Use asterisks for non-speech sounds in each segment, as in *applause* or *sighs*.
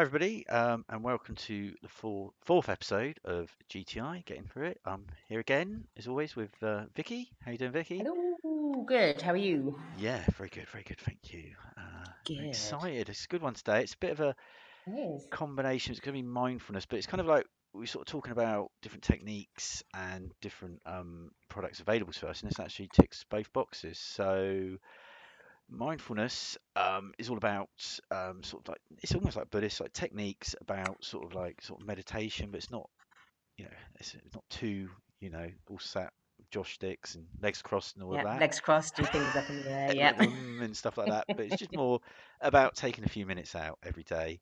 Hi, everybody, um, and welcome to the four, fourth episode of GTI. Getting through it. I'm here again, as always, with uh, Vikki. How you doing, Vikki? Hello, good. How are you? Yeah, very good, very good. Thank you. Uh, Good. excited. It's a good one today. It's a bit of a Yes. combination. It's going to be mindfulness, but it's kind of like we're sort of talking about different techniques and different um, products available to us, and this actually ticks both boxes. So mindfulness um, is all about um, sort of like it's almost like Buddhist like techniques about sort of like sort of meditation, but it's not you know it's, not too you know all sat with joss sticks and legs crossed and all Yeah, of that legs crossed, do things up in the air. Yeah. *laughs* and stuff like that. But it's just more about taking a few minutes out every day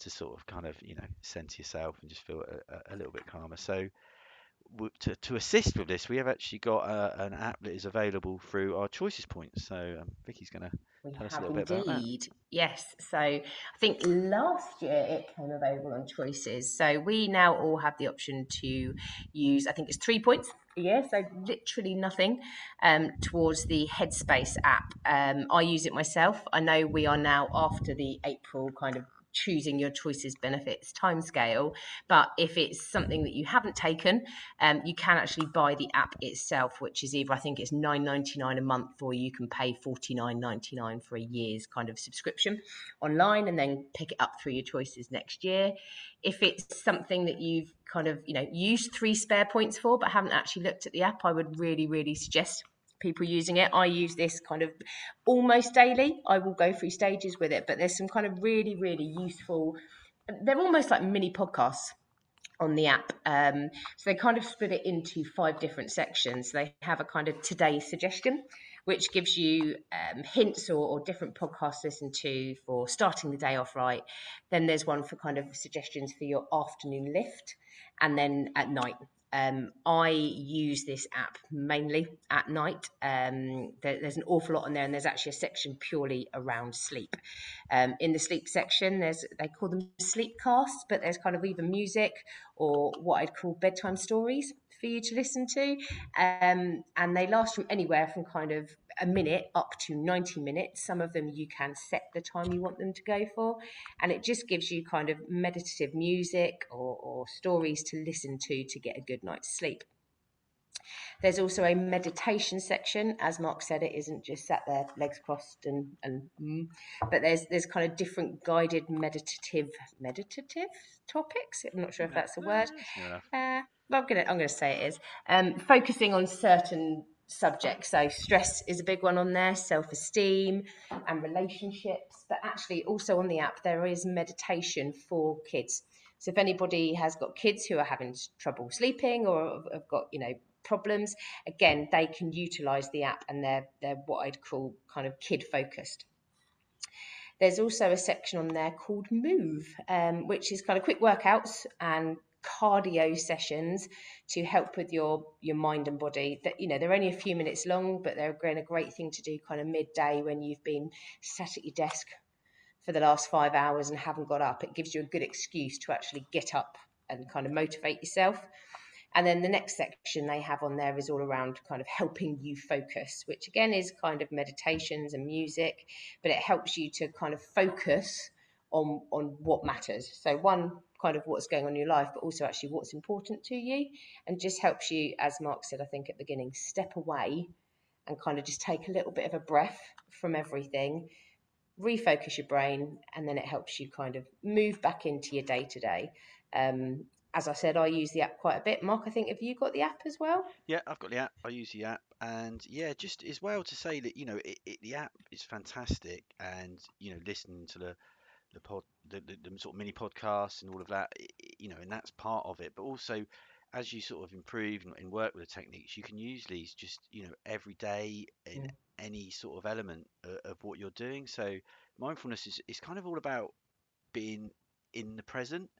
to sort of kind of you know center yourself and just feel a, a little bit calmer. So to, to assist with this, we have actually got uh, an app that is available through our choices points. So um, Vikki's going to We tell us a little bit about that. indeed. Yes. So I think last year it came available on choices. So we now all have the option to use, I think it's three points a year. So literally nothing um, towards the Headspace app. Um, I use it myself. I know we are now after the April kind of choosing your choices benefits timescale but if it's something that you haven't taken um, you can actually buy the app itself which is either i think it's 9.99 a month or you can pay 49.99 for a year's kind of subscription online and then pick it up through your choices next year. If it's something that you've kind of you know used three spare points for but haven't actually looked at the app i would really really suggest people using it i use this kind of almost daily i will go through stages with it but there's some kind of really really useful they're almost like mini podcasts on the app. Um, so they kind of split it into five different sections. They have a kind of today's suggestion, which gives you um, hints or, or different podcasts to listen to for starting the day off right. Then there's one for kind of suggestions for your afternoon lift, and then at night. Um, I use this app mainly at night. Um, there, there's an awful lot on there, and there's actually a section purely around sleep. Um, in the sleep section, there's they call them sleep casts, but there's kind of either music or what I'd call bedtime stories for you to listen to. Um, and they last from anywhere from kind of a minute up to 90 minutes. Some of them you can set the time you want them to go for. And it just gives you kind of meditative music or, or stories to listen to to get a good night's sleep. There's also a meditation section. As Mark said, it isn't just sat there, legs crossed, and and mm, but there's there's kind of different guided meditative meditative topics. I'm not sure if that's a word. enough. Uh, I'm gonna I'm gonna say it is. Um, focusing on certain subjects. So stress is a big one on there, self-esteem and relationships. But actually, also on the app there is meditation for kids. So if anybody has got kids who are having trouble sleeping or have got you know problems, again they can utilize the app and they're they're what I'd call kind of kid focused. There's also a section on there called Move, um, which is kind of quick workouts and cardio sessions to help with your your mind and body. That you know they're only a few minutes long, but they're a great thing to do kind of midday when you've been sat at your desk for the last five hours and haven't got up. It gives you a good excuse to actually get up and kind of motivate yourself. And then the next section they have on there is all around kind of helping you focus, which again is kind of meditations and music, but it helps you to kind of focus on on what matters. So one kind of what's going on in your life, but also actually what's important to you, and just helps you, as Mark said, I think at the beginning, step away and kind of just take a little bit of a breath from everything, refocus your brain, and then it helps you kind of move back into your day to day. As I said, I use the app quite a bit. Mark, I think have you got the app as well? Yeah, I've got the app. I use the app, and yeah, just as well to say that you know it, it, the app is fantastic, and you know listening to the the pod the, the, the sort of mini podcasts and all of that, you know, and that's part of it. But also, as you sort of improve and, and work with the techniques, you can use these just you know every day in Mm. any sort of element of, of what you're doing. So mindfulness is is kind of all about being in the present,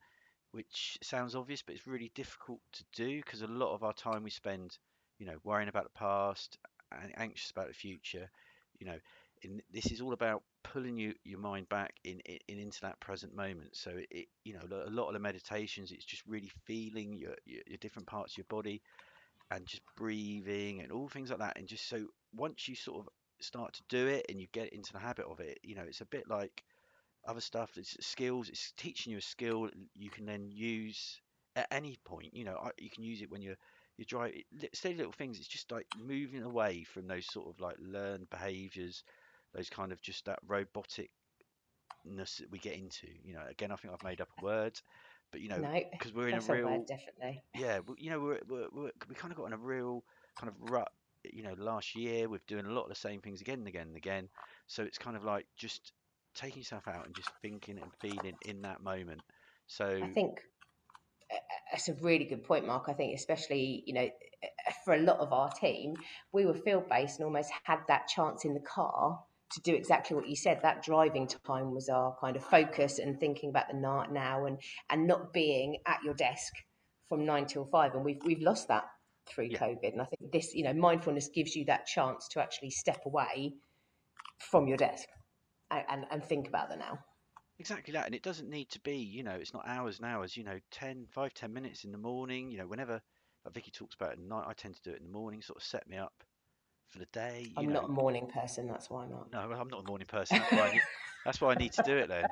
which sounds obvious, but it's really difficult to do because a lot of our time we spend, you know, worrying about the past and anxious about the future. You know, in, this is all about pulling you your mind back in, in, in into that present moment. So it, it, you know, a lot of the meditations, it's just really feeling your, your your different parts of your body and just breathing and all things like that. And just so once you sort of start to do it and you get into the habit of it, you know, it's a bit like other stuff. It's skills. It's teaching you a skill you can then use at any point. You know, you can use it when you're you drive. Steady little things. It's just like moving away from those sort of like learned behaviours, those kind of just that roboticness that we get into. You know, again, I think I've made up a word, but you know, No, because we're in a that's a real word, definitely. yeah, you know, we're, we're, we're, we kind of got in a real kind of rut, you know, last year we're doing a lot of the same things again and again and again. So it's kind of like just taking yourself out and just thinking and feeling in that moment. So I think that's a really good point, Mark. I think, especially, you know, for a lot of our team, we were field based and almost had that chance in the car to do exactly what you said. That driving time was our kind of focus and thinking about the now and and not being at your desk from nine till five. And we've we've lost that through Yeah. COVID. And I think this, you know, mindfulness gives you that chance to actually step away from your desk and, and, and think about the now. exactly that, and it doesn't need to be, you know, it's not hours and hours, you know, 10, 5, 10 minutes in the morning, you know, whenever, like Vikki talks about at night, I tend to do it in the morning, sort of set me up for the day, you I'm know. not a morning person, that's why, Mark. No, I'm not a morning person. That's why I need, that's why I need to do it then.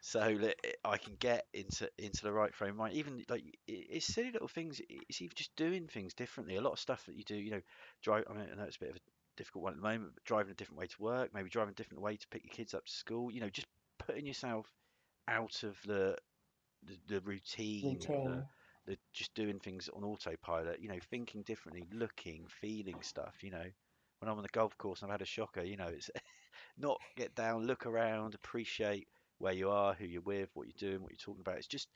so that I can get into into the right frame of mind. Even like it's silly little things. It's even just doing things differently. A lot of stuff that you do, you know, drive. I mean, I know it's a bit of a difficult one at the moment, but driving a different way to work, maybe driving a different way to pick your kids up to school. You know, just putting yourself out of the the, the routine, of the, Routine. The just doing things on autopilot. You know, thinking differently, looking, feeling stuff. You know, when I'm on the golf course and I've had a shocker, you know, it's *laughs* not get down, look around, appreciate where you are, who you're with, what you're doing, what you're talking about. It's just,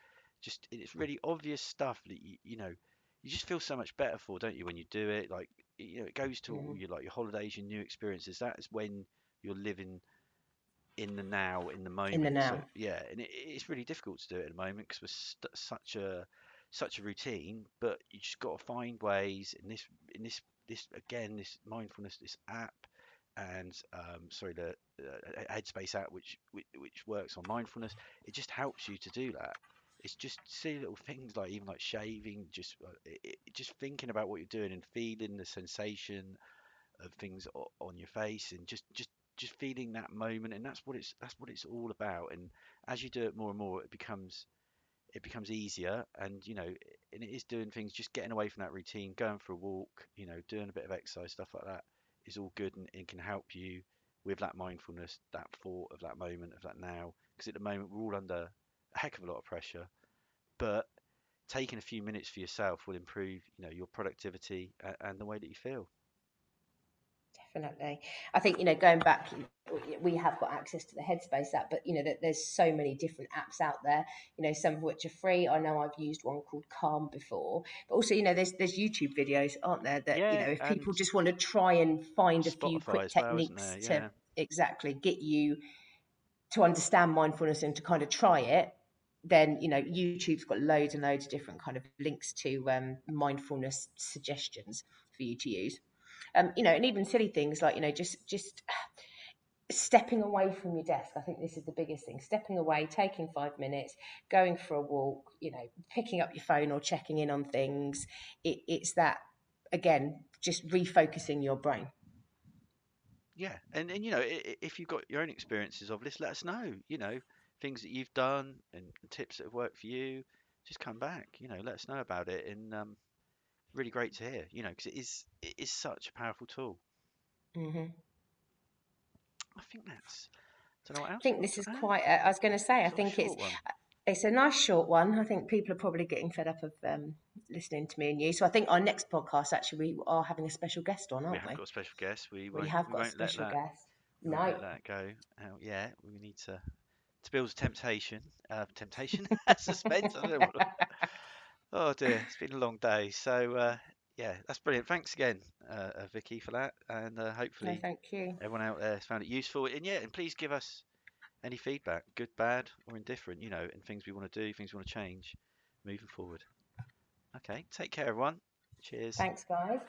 just it's really obvious stuff that you, you know, you just feel so much better for, don't you, when you do it? Like, you know, it goes to all Mhm. your like your holidays, your new experiences. That is when you're living in the now, in the moment. In the now. yeah, and it, it's really difficult to do it at the moment because we're st- such a such a routine. But you just got to find ways in this in this this again this mindfulness this app and um, sorry the uh, Headspace app which, which which works on mindfulness. It just helps you to do that. It's just silly little things like even like shaving, just uh, it, just thinking about what you're doing and feeling the sensation of things o- on your face and just just just feeling that moment and that's what it's that's what it's all about and as you do it more and more it becomes it becomes easier and you know and it is doing things just getting away from that routine going for a walk you know doing a bit of exercise stuff like that is all good and it can help you with that mindfulness that thought of that moment of that now because at the moment we're all under a heck of a lot of pressure but taking a few minutes for yourself will improve you know your productivity a- and the way that you feel Definitely. I think, you know, going back, we have got access to the Headspace app, but, you know, that there's so many different apps out there, you know, some of which are free. I know I've used one called Calm before, but also, you know, there's there's YouTube videos, aren't there, that, you know, if people just want to try and find a few quick as well, techniques to exactly get you to understand mindfulness and to kind of try it, then you know YouTube's got loads and loads of different kind of links to um, mindfulness suggestions for you to use. Um, you know, and even silly things like you know just just *sighs* stepping away from your desk. I think this is the biggest thing. Stepping away, taking five minutes, going for a walk. You know, picking up your phone or checking in on things. It, it's that again, just refocusing your brain. Yeah, and and you know, if you've got your own experiences of this, let us know. You know, things that you've done and tips that have worked for you. Just come back. You know, let us know about it, and um, really great to hear. You know, because it is it is such a powerful tool. hmm I think that's. Don't know what else. I think this is quite. A, I was going to say. I think it's one. it's a nice short one. I think people are probably getting fed up of um, listening to me and you. So I think our next podcast actually we are having a special guest on, aren't have we? got a special guest. We We have we got a won't let special guest. we No, let that go out yet. We need to to build temptation. Uh, temptation. *laughs* Suspense. I don't know what- *laughs* Oh dear, it's been a long day. So uh, yeah, that's brilliant. Thanks again, uh, uh, Vikki, for that, and uh, no, hopefully thank you. everyone out there has found it useful. And yeah, and please give us any feedback, good, bad, or indifferent. You know, and things we want to do, things we want to change, moving forward. Okay, take care, everyone. Cheers. Thanks, guys.